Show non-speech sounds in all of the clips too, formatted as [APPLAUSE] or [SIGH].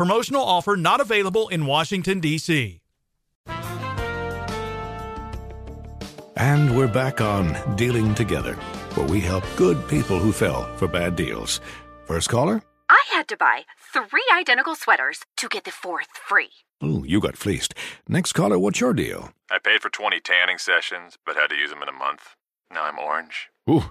Promotional offer not available in Washington, D.C. And we're back on Dealing Together, where we help good people who fell for bad deals. First caller? I had to buy three identical sweaters to get the fourth free. Ooh, you got fleeced. Next caller, what's your deal? I paid for 20 tanning sessions, but had to use them in a month. Now I'm orange. Ooh,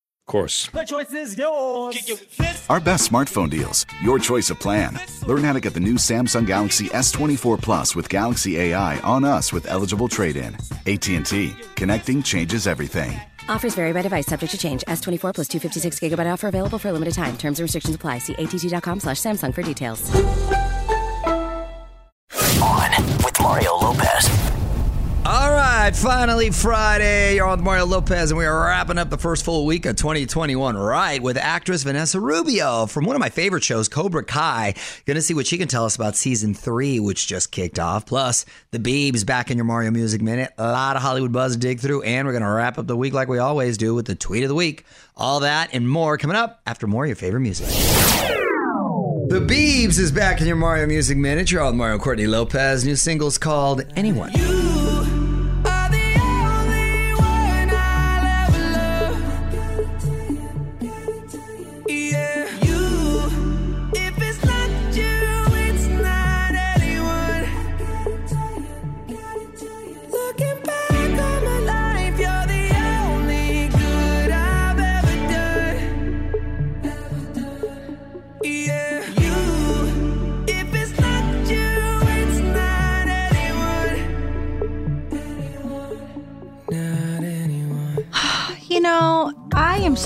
Of course. The choice is yours. Our best smartphone deals. Your choice of plan. Learn how to get the new Samsung Galaxy S24 Plus with Galaxy AI on us with eligible trade-in. AT&T. Connecting changes everything. Offers vary by device, subject to change. S24 plus 256 gigabyte offer available for a limited time. Terms and restrictions apply. See att.com slash Samsung for details. Right, finally Friday. You're on with Mario Lopez, and we are wrapping up the first full week of 2021 right with actress Vanessa Rubio from one of my favorite shows, Cobra Kai. To see what she can tell us about season three, which just kicked off. Plus, the Beebs back in your Mario Music Minute. A lot of Hollywood buzz to dig through, and we're to wrap up the week like we always do with the tweet of the week. All that and more coming up after more of your favorite music. The Beebs is back in your Mario Music Minute. You're on Mario Courtney Lopez. New single's called Anyone. You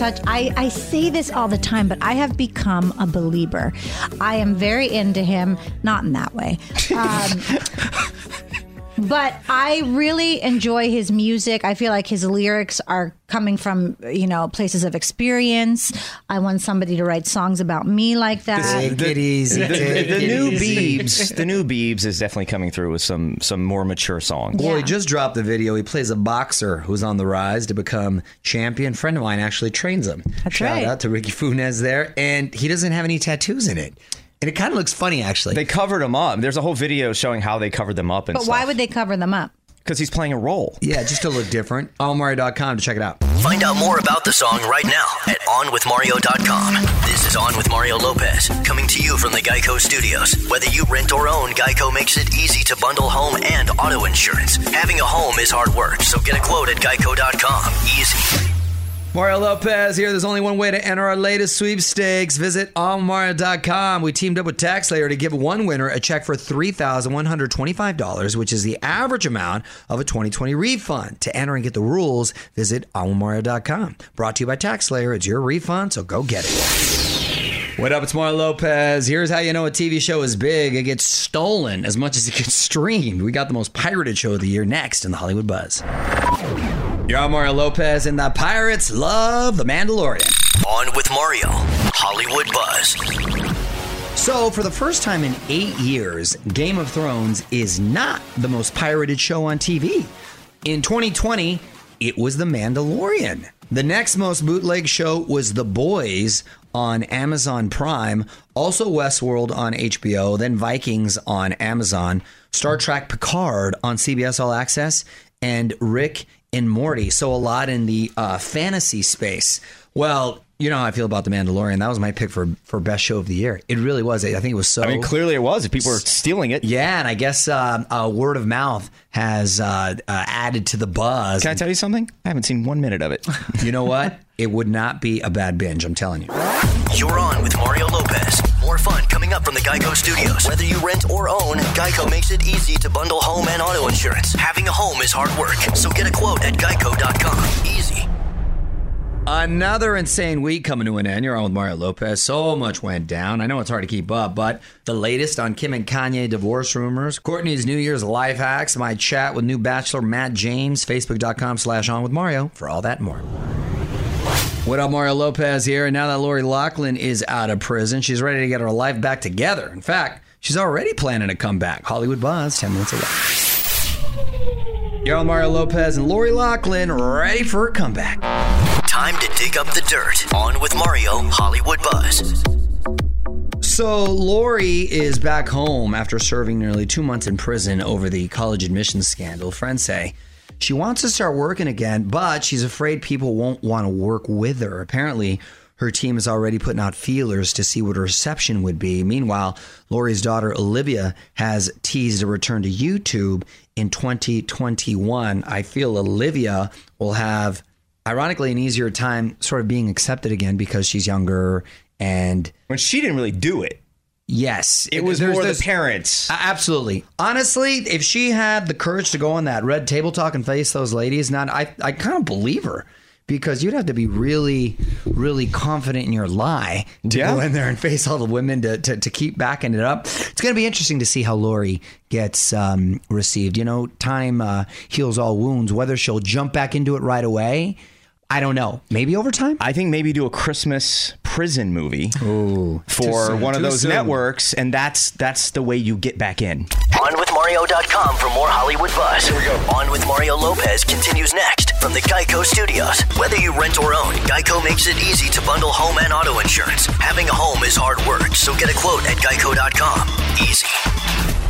such, I, I say this all the time, but I have become a believer. I am very into him, not in that way. [LAUGHS] Um, but I really enjoy his music. I feel like his lyrics are coming from, you know, places of experience. I want somebody to write songs about me like that. Take it easy. The, take the it new easy. Beebs, the new Beebs is definitely coming through with some some more mature songs. Well, he just dropped the video. He plays a boxer who's on the rise to become champion. A friend of mine actually trains him. That's Shout right. out to Ricky Funez there. And he doesn't have any tattoos in it. And it kind of looks funny, actually. They covered him up. There's a whole video showing how they covered them up and But why would they cover them up? Because he's playing a role. Yeah, just to look different. Allmario.com to check it out. Find out more about the song right now at OnWithMario.com. This is On with Mario Lopez, coming to you from the Geico Studios. Whether you rent or own, Geico makes it easy to bundle home and auto insurance. Having a home is hard work, so get a quote at Geico.com. Easy. Mario Lopez here. There's only one way to enter our latest sweepstakes. Visit allmario.com. We teamed up with TaxSlayer to give one winner a check for $3,125, which is the average amount of a 2020 refund. To enter and get the rules, visit allmario.com. Brought to you by TaxSlayer. It's your refund, so go get it. What up? It's Mario Lopez. Here's how you know a TV show is big. It gets stolen as much as it gets streamed. We got the most pirated show of the year next in the Hollywood Buzz. You're on Mario Lopez, and the pirates love The Mandalorian. On with Mario, Hollywood Buzz. So, for the first time in eight years, Game of Thrones is not the most pirated show on TV. In 2020, it was The Mandalorian. The next most bootleg show was The Boys on Amazon Prime, also Westworld on HBO, then Vikings on Amazon, Star Trek Picard on CBS All Access, and Rick and Morty. So, a lot in the uh, fantasy space. Well, you know how I feel about The Mandalorian. That was my pick for for best show of the year. It really was. I think it was so. I mean, clearly it was. If people were stealing it. Yeah, and I guess uh, uh, word of mouth has uh, uh, added to the buzz. Can I tell you something? I haven't seen one minute of it. [LAUGHS] you know what? It would not be a bad binge. I'm telling you. You're on with Mario Lopez. More fun coming up from the Geico Studios. Whether you rent or own, Geico makes it easy to bundle home and auto insurance. Having a home is hard work, so get a quote at geico.com. Easy. Another insane week coming to an end. You're on with Mario Lopez. So much went down. I know it's hard to keep up, but the latest on Kim and Kanye divorce rumors, Courtney's New Year's life hacks, my chat with new bachelor Matt James, Facebook.com slash on with Mario for all that more. What up, Mario Lopez here. And now that Lori Loughlin is out of prison, she's ready to get her life back together. In fact, she's already planning to come back. Hollywood Buzz, 10 minutes away. On Mario Lopez and Lori Loughlin ready for a comeback. Time to dig up the dirt. On with Mario, Hollywood Buzz. So, Lori is back home after serving nearly two months in prison over the college admissions scandal. Friends say she wants to start working again, but she's afraid people won't want to work with her. Apparently, her team is already putting out feelers to see what her reception would be. Meanwhile, Lori's daughter Olivia has teased a return to YouTube in 2021. I feel Olivia will have, ironically, an easier time sort of being accepted again because she's younger and. When she didn't really do it. Yes, It was there's more this- the parents. Absolutely. Honestly, if she had the courage to go on that red table talk and face those ladies, not I, I kind of believe her because you'd have to be really, really confident in your lie to Yeah. go in there and face all the women to, to, to keep backing it up. It's going to be interesting to see how Lori gets um, received. You know, time uh, heals all wounds. Whether she'll jump back into it right away, I don't know. Maybe over time. I think maybe do a Christmas prison movie Ooh, for soon, one of those soon. networks, and that's that's the way you get back in. OnWithMario.com for more Hollywood buzz. Here we go. On with Mario Lopez continues next from the Geico Studios. Whether you rent or own, Geico makes it easy to bundle home and auto insurance. Having a home is hard work, so get a quote at Geico.com. Easy.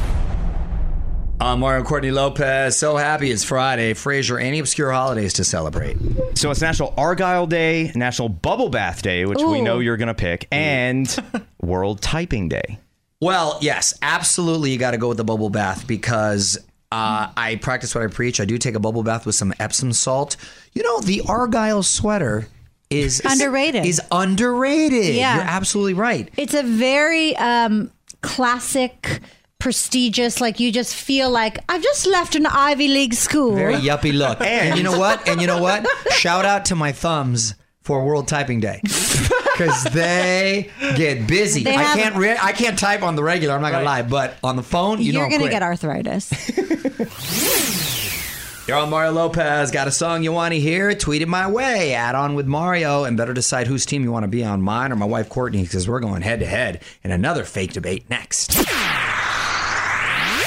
I'm Mario Courtney Lopez. So happy it's Friday. Fraser, any obscure holidays to celebrate? So it's National Argyle Day, National Bubble Bath Day, which we know you're going to pick, and [LAUGHS] World Typing Day. Well, yes, absolutely. You got to go with the bubble bath because uh, I practice what I preach. I do take a bubble bath with some Epsom salt. You know, the Argyle sweater is Underrated. Is underrated. Yeah. You're absolutely right. It's a very um, classic, prestigious. Like you just feel like I've just left an Ivy League school. Very yuppie look. [LAUGHS] and you know what? And you know what? Shout out to my thumbs for World Typing Day [LAUGHS] because they get busy. They I can't. Re- I can't type on the regular. I'm not gonna lie, but on the phone, you know, You're I'm gonna quick. get arthritis. [LAUGHS] You're on Mario Lopez. Got a song you want to hear? Tweet it my way. Add on with Mario and better decide whose team you want to be on, mine or my wife Courtney, because we're going head to head in another fake debate next.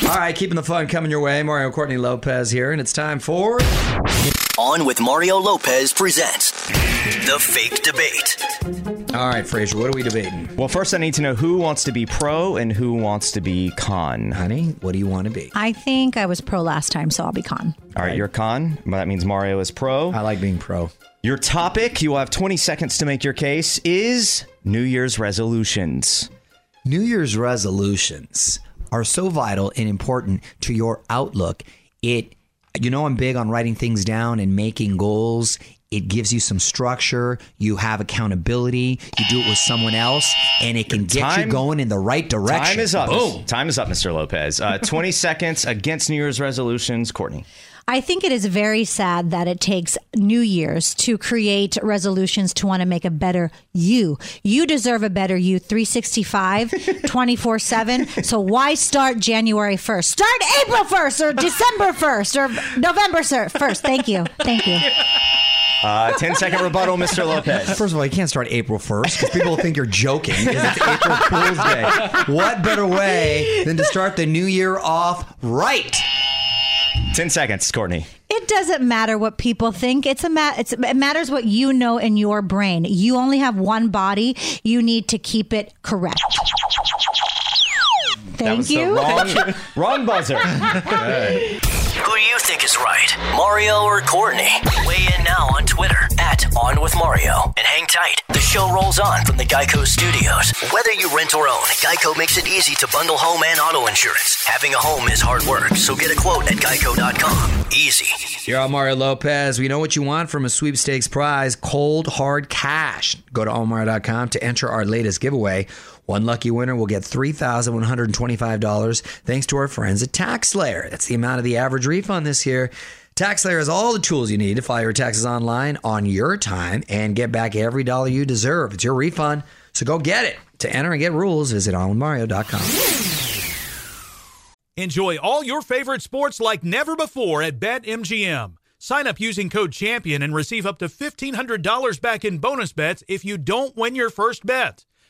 All right, keeping the fun coming your way. Mario Courtney Lopez here, and it's time for. On with Mario Lopez presents The Fake Debate. All right, Fraser, what are we debating? Well, first I need to know who wants to be pro and who wants to be con. Honey, what do you want to be? I think I was pro last time, so I'll be con. All right, you're con. Well, That means Mario is pro. I like being pro. Your topic, you will have 20 seconds to make your case, is New Year's resolutions. New Year's resolutions are so vital and important to your outlook. It, you know, I'm big on writing things down and making goals. it gives you some structure. You have accountability. You do it with someone else, and it can get Time- you going in the right direction. Time is up. Boom. Time is up, Mr. Lopez. Uh, 20 [LAUGHS] seconds against New Year's resolutions. Courtney. I think it is very sad that it takes New Year's to create resolutions to want to make a better you. You deserve a better you 365, [LAUGHS] 24 7. So why start January 1st? Start April 1st or December 1st or November 1st. Thank you. Thank you. Uh, 10 second rebuttal, Mr. Lopez. [LAUGHS] First of all, you can't start April 1st because people think you're joking because it's April Fool's Day. [LAUGHS] What better way than to start the new year off right? 10 seconds, Courtney. It doesn't matter what people think. It's a ma- it's, it matters what you know in your brain. You only have one body. You need to keep it correct. that Thank was you. the wrong, [LAUGHS] wrong buzzer. Who do you think is right, Mario or Courtney? Weigh in now on Twitter at On With Mario and hang tight. The show rolls on from the Geico Studios. Whether you rent or own, Geico makes it easy to bundle home and auto insurance. Having a home is hard work, so get a quote at geico.com. Easy. You're on Mario Lopez. We know what you want from a sweepstakes prize cold, hard cash. Go to allmario.com to enter our latest giveaway. One lucky winner will get $3,125 thanks to our friends at TaxSlayer. That's the amount of the average refund this year. TaxSlayer has all the tools you need to file your taxes online on your time and get back every dollar you deserve. It's your refund, so go get it. To enter and get rules, visit onwithmario.com. Enjoy all your favorite sports like never before at BetMGM. Sign up using code CHAMPION and receive up to $1,500 back in bonus bets if you don't win your first bet.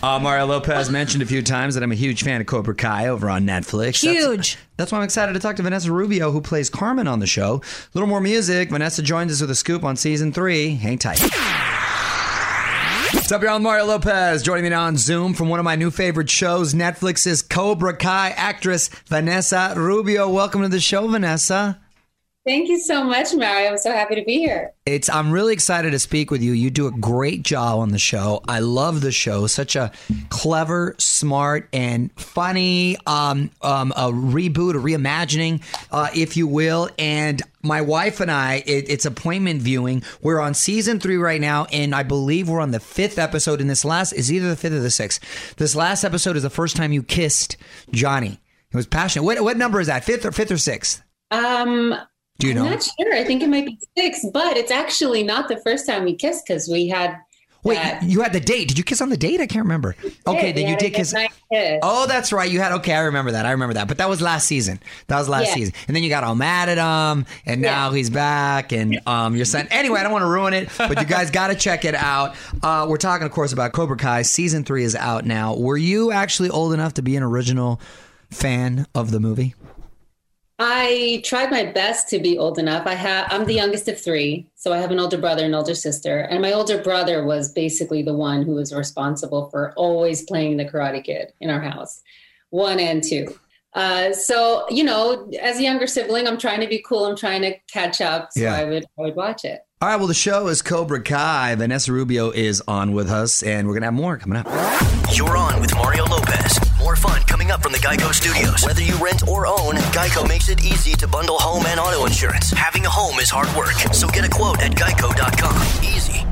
Uh, Mario Lopez mentioned a few times that I'm a huge fan of Cobra Kai over on Netflix. That's- Huge. That's, why I'm excited to talk to Vanessa Rubio, who plays Carmen on the show. A little more music. Vanessa joins us with a scoop on season three. Hang tight. What's up, y'all? Mario Lopez. Joining me now on Zoom from one of my new favorite shows, Netflix's Cobra Kai actress Vanessa Rubio. Welcome to the show, Vanessa. Thank you so much, Mario. I'm so happy to be here. It's I'm really excited to speak with you. You do a great job on the show. I love the show. Such a clever, smart, and funny um, um, a reboot, a reimagining, uh, if you will. And my wife and I, it, it's appointment viewing. We're on season three right now, and I believe we're on the fifth episode. And this last is either the fifth or the sixth. This last episode is the first time you kissed Johnny. It was passionate. What what number is that? Fifth or fifth or sixth? Um, Do you know? I'm not sure. I think it might be six, but it's actually not the first time we kissed because we had. Wait, that- you had the date. Did you kiss on the date? I can't remember. Okay, then you did kiss. kiss. Oh, that's right. You had okay. I remember that. I remember that. But that was last season. That was last Yeah. season. And then you got all mad at him, and now he's back, and um, your son. Anyway, I don't want to ruin it, but you guys [LAUGHS] got to check it out. Uh, we're talking, of course, about Cobra Kai. Season three is out now. Were you actually old enough to be an original fan of the movie? I tried my best to be old enough. I have I'm the youngest of three, so I have an older brother and older sister. And my older brother was basically the one who was responsible for always playing the Karate Kid in our house, one and two. Uh, so you know, as a younger sibling, I'm trying to be cool. I'm trying to catch up. So Yeah. I would I would watch it. All right, well, the show is Cobra Kai. Vanessa Rubio is on with us, and we're going to have more coming up. You're on with Mario Lopez. More fun coming up from the Geico Studios. Whether you rent or own, Geico makes it easy to bundle home and auto insurance. Having a home is hard work, so get a quote at geico.com. Easy.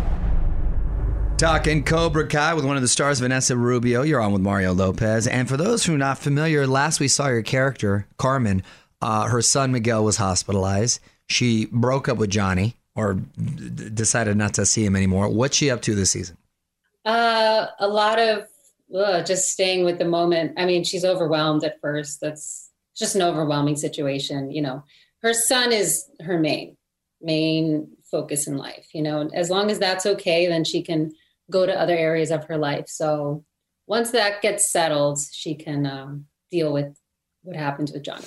Talking Cobra Kai with one of the stars, Vanessa Rubio. You're on with Mario Lopez. And for those who are not familiar, last we saw your character, Carmen, uh, her son Miguel was hospitalized. She broke up with Johnny or d- decided not to see him anymore. What's she up to this season? Uh, a lot of ugh, just staying with the moment. I mean, she's overwhelmed at first. That's just an overwhelming situation. You know, her son is her main main focus in life. You know, as long as that's okay, then she can go to other areas of her life. So once that gets settled, she can um, deal with what happens with Johnny.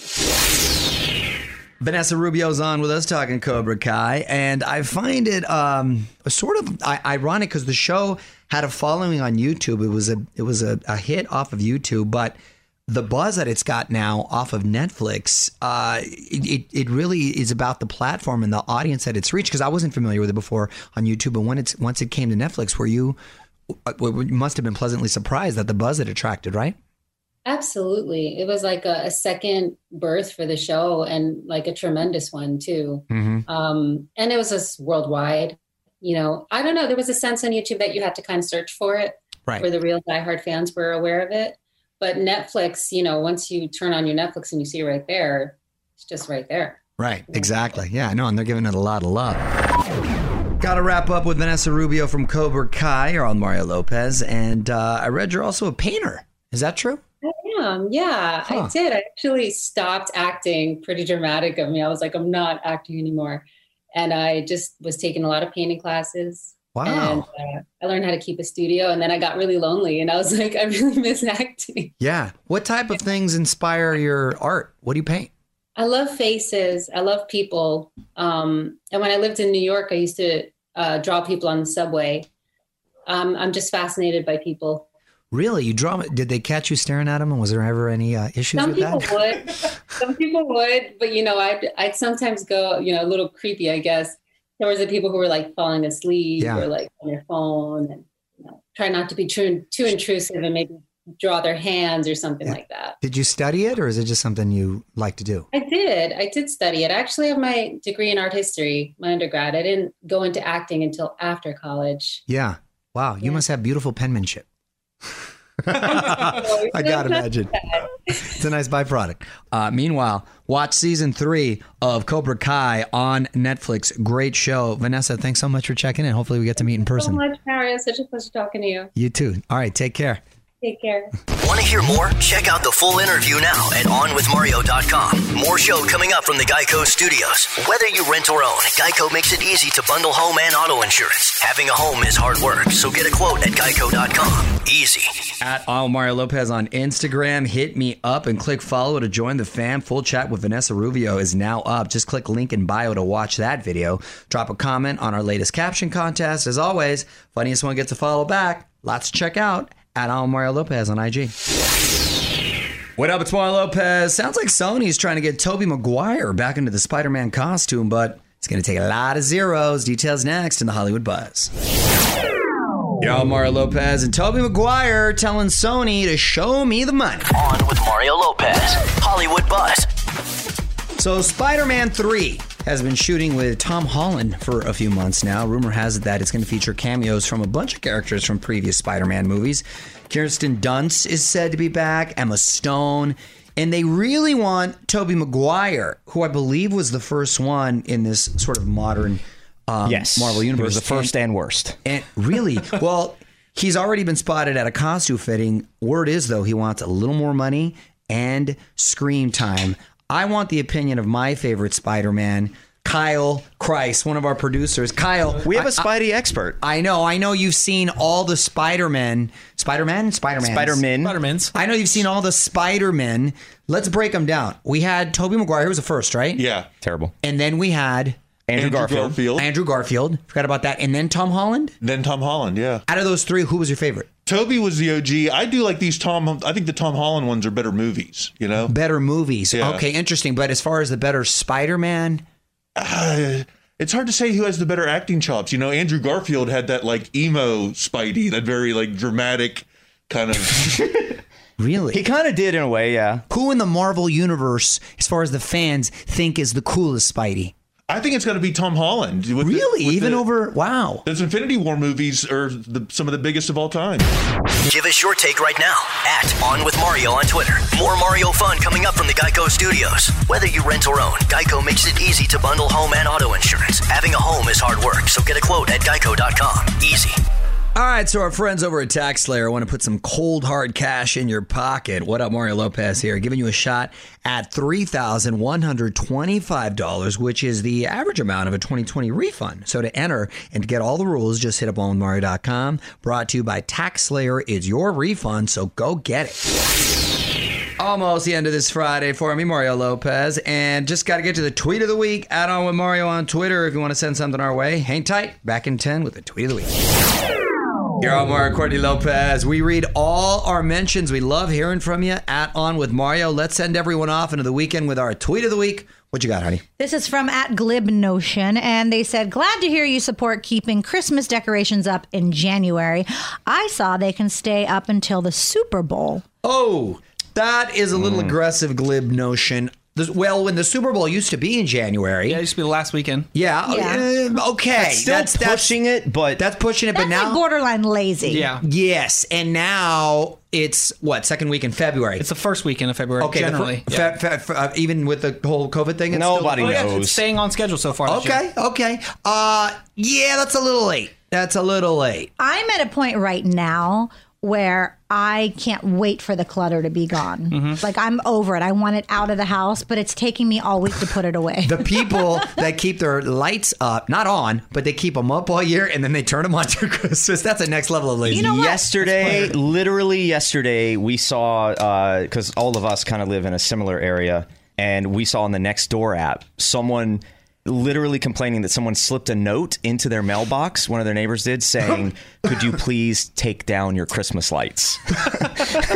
Vanessa Rubio's on with us talking Cobra Kai, and I find it um, sort of ironic because the show had a following on YouTube. It was a it was a, a hit off of YouTube, but the buzz that it's got now off of Netflix, uh, it, it really is about the platform and the audience that it's reached. Because I wasn't familiar with it before on YouTube, and when it's once it came to Netflix, were you uh, you must have been pleasantly surprised at the buzz it attracted, right? Absolutely. It was like a, a second birth for the show and like a tremendous one too. Mm-hmm. Um, and it was just worldwide. You know, I don't know. There was a sense on YouTube that you had to kind of search for it, Right. where the real diehard fans were aware of it. But Netflix, you know, once you turn on your Netflix and you see it right there, it's just right there. Right, exactly. Yeah, I know, and they're giving it a lot of love. Got to wrap up with Vanessa Rubio from Cobra Kai. You're on Mario Lopez, and uh, I read you're also a painter. Is that true? I am. Yeah, Huh. I did. I actually stopped acting. Pretty dramatic of me. I was like, I'm not acting anymore. And I just was taking a lot of painting classes. Wow. And uh, I learned how to keep a studio. And then I got really lonely and I was [LAUGHS] like, I really miss acting. Yeah. What type of things inspire your art? What do you paint? I love faces. I love people. Um, and when I lived in New York, I used to uh, draw people on the subway. Um, I'm just fascinated by people. Really? You draw? Did they catch you staring at them? And was there ever any uh, issues Some with people that? would, some people would, but you know, I'd I'd sometimes go, you know, a little creepy, I guess. There was the people who were like falling asleep Yeah. or like on their phone, and you know, try not to be too too intrusive and maybe draw their hands or something like that. Did you study it, or is it just something you like to do? I did. I did study it. I actually have my degree in art history, my undergrad. I didn't go into acting until after college. Yeah. Wow. You must have beautiful penmanship. [LAUGHS] I gotta imagine. It's a nice byproduct. Uh, meanwhile, watch season three of Cobra Kai on Netflix. Great show. Vanessa, thanks so much for checking in. Hopefully, we get to meet in person. So much, Mario. Such a pleasure talking to you. You too. All right. Take care. Take care. Want to hear more? Check out the full interview now at OnWithMario.com. More show coming up from the Geico Studios. Whether you rent or own, Geico makes it easy to bundle home and auto insurance. Having a home is hard work, so get a quote at Geico.com. Easy. At Al Mario Lopez on Instagram. Hit me up and click follow to join the fam. Full chat with Vanessa Rubio is now up. Just click link in bio to watch that video. Drop a comment on our latest caption contest. As always, funniest one gets a follow back. Lots to check out at Al Mario Lopez on IG. What up? It's Mario Lopez. Sounds like Sony's trying to get Tobey Maguire back into the Spider-Man costume, but it's going to take a lot of zeros. Details next in the Hollywood Buzz. Yo, Mario Lopez and Tobey Maguire telling Sony to show me the money. On with Mario Lopez. Hollywood Buzz. So, Spider Man 3 has been shooting with Tom Holland for a few months now. Rumor has it that it's going to feature cameos from a bunch of characters from previous Spider Man movies. Kirsten Dunst is said to be back, Emma Stone, and they really want Tobey Maguire, who I believe was the first one in this sort of modern um, Yes. Marvel universe. was the first and worst. And really, [LAUGHS] well, he's already been spotted at a costume fitting. Word is, though, he wants a little more money and screen time. I want the opinion of my favorite Spider Man, Kyle Christ, one of our producers. Kyle, We have a a Spidey expert. I know, I know you've seen all the Spider-Men, Spider-Man, Spider-Man, Spider-Man. Spider-Man's. I know you've seen all the Spider-Men. Let's break them down. We had Tobey Maguire, who was the first, right? Yeah. Terrible. And then we had Andrew, Andrew Garfield. Garfield. Andrew Garfield. Forgot about that. And then Tom Holland. Then Tom Holland, yeah. Out of those three, who was your favorite? Tobey was the OG. I do like these Tom. I think the Tom Holland ones are better movies. You know, Better movies. Yeah. Okay, interesting. But as far as the better Spider-Man, uh, it's hard to say who has the better acting chops. You know, Andrew Garfield had that like emo Spidey, that very like dramatic kind of. [LAUGHS] really? He kind of did in a way, yeah. Who in the Marvel universe, as far as the fans, think is the coolest Spidey? I think it's going to be Tom Holland. With the- Really? with Even the- over wow. Those Infinity War movies are the, some of the biggest of all time. Give us your take right now at On With Mario on Twitter. More Mario fun coming up from the Geico Studios. Whether you rent or own, Geico makes it easy to bundle home and auto insurance. Having a home is hard work, so get a quote at geico.com. Easy. All right, so our friends over at Tax Slayer want to put some cold hard cash in your pocket. What up, Mario Lopez here, giving you a shot at three thousand one hundred twenty-five dollars, which is the average amount of a 2020 refund. So to enter and to get all the rules, just hit up onwithmario.com. Brought to you by Tax Slayer. It's your refund, so go get it. Almost the end of this Friday for me, Mario Lopez, and just got to get to the tweet of the week. Add on with Mario on Twitter if you want to send something our way. Hang tight. Back in ten with the tweet of the week. You're on Mario Courtney Lopez. We read all our mentions. We love hearing from you at On with Mario. Let's send everyone off into the weekend with our tweet of the week. What you got, honey? This is from at Glib Notion, and they said, Glad to hear you support keeping Christmas decorations up in January. I saw they can stay up until the Super Bowl. Oh, that is a little mm. aggressive glib notion. This- Well, when the Super Bowl used to be in January. Yeah, it used to be the last weekend. Yeah. Yeah. uh, okay. Still pushing it, but that's pushing it. That's but now, like borderline lazy. Yeah. yes, and now it's what second week in February. It's the first weekend of February, okay. the fir- generally. fe- fe- fe- uh, even with the whole COVID thing, it's still- Nobody Oh, yeah, knows. it's staying on schedule so far. this year. Okay. Okay. Uh, yeah, that's a little late. That's a little late. I'm at a point right now where I can't wait for the clutter to be gone. Mm-hmm. Like I'm over it. I want it out of the house, but it's taking me all week to put it away. The people that keep their lights up, not on, but they keep them up all year and then they turn them on to Christmas. That's a next level of lazy. yesterday, literally yesterday, we saw because all of us kind of live in a similar area, and we saw on the next door app someone literally complaining that someone slipped a note into their mailbox. One of their neighbors did saying, [LAUGHS] "Could you please take down your Christmas lights?"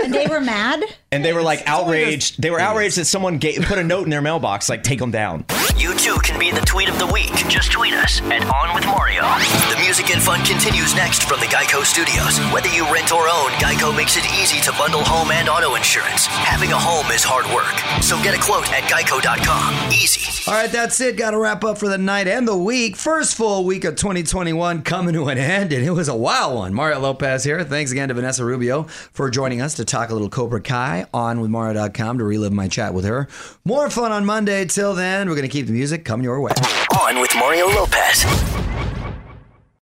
and they were mad. And they were like outraged. They were outraged that someone gave, put a note in their mailbox, like take them down. You too can be the tweet of the week. Just tweet us at On With Mario. The music and fun continues next from the Geico Studios. Whether you rent or own, Geico makes it easy to bundle home and auto insurance. Having a home is hard work, so get a quote at geico.com. Easy. All right, that's it. Got to wrap up for the night and the week. First full week of 2021 coming to an end, and it was a wild one. Mario Lopez here. Thanks again to Vanessa Rubio for joining us to talk a little Cobra Kai on with Mario.com to relive my chat with her. More fun on Monday. Till then, we're going to keep music coming your way. On with Mario Lopez.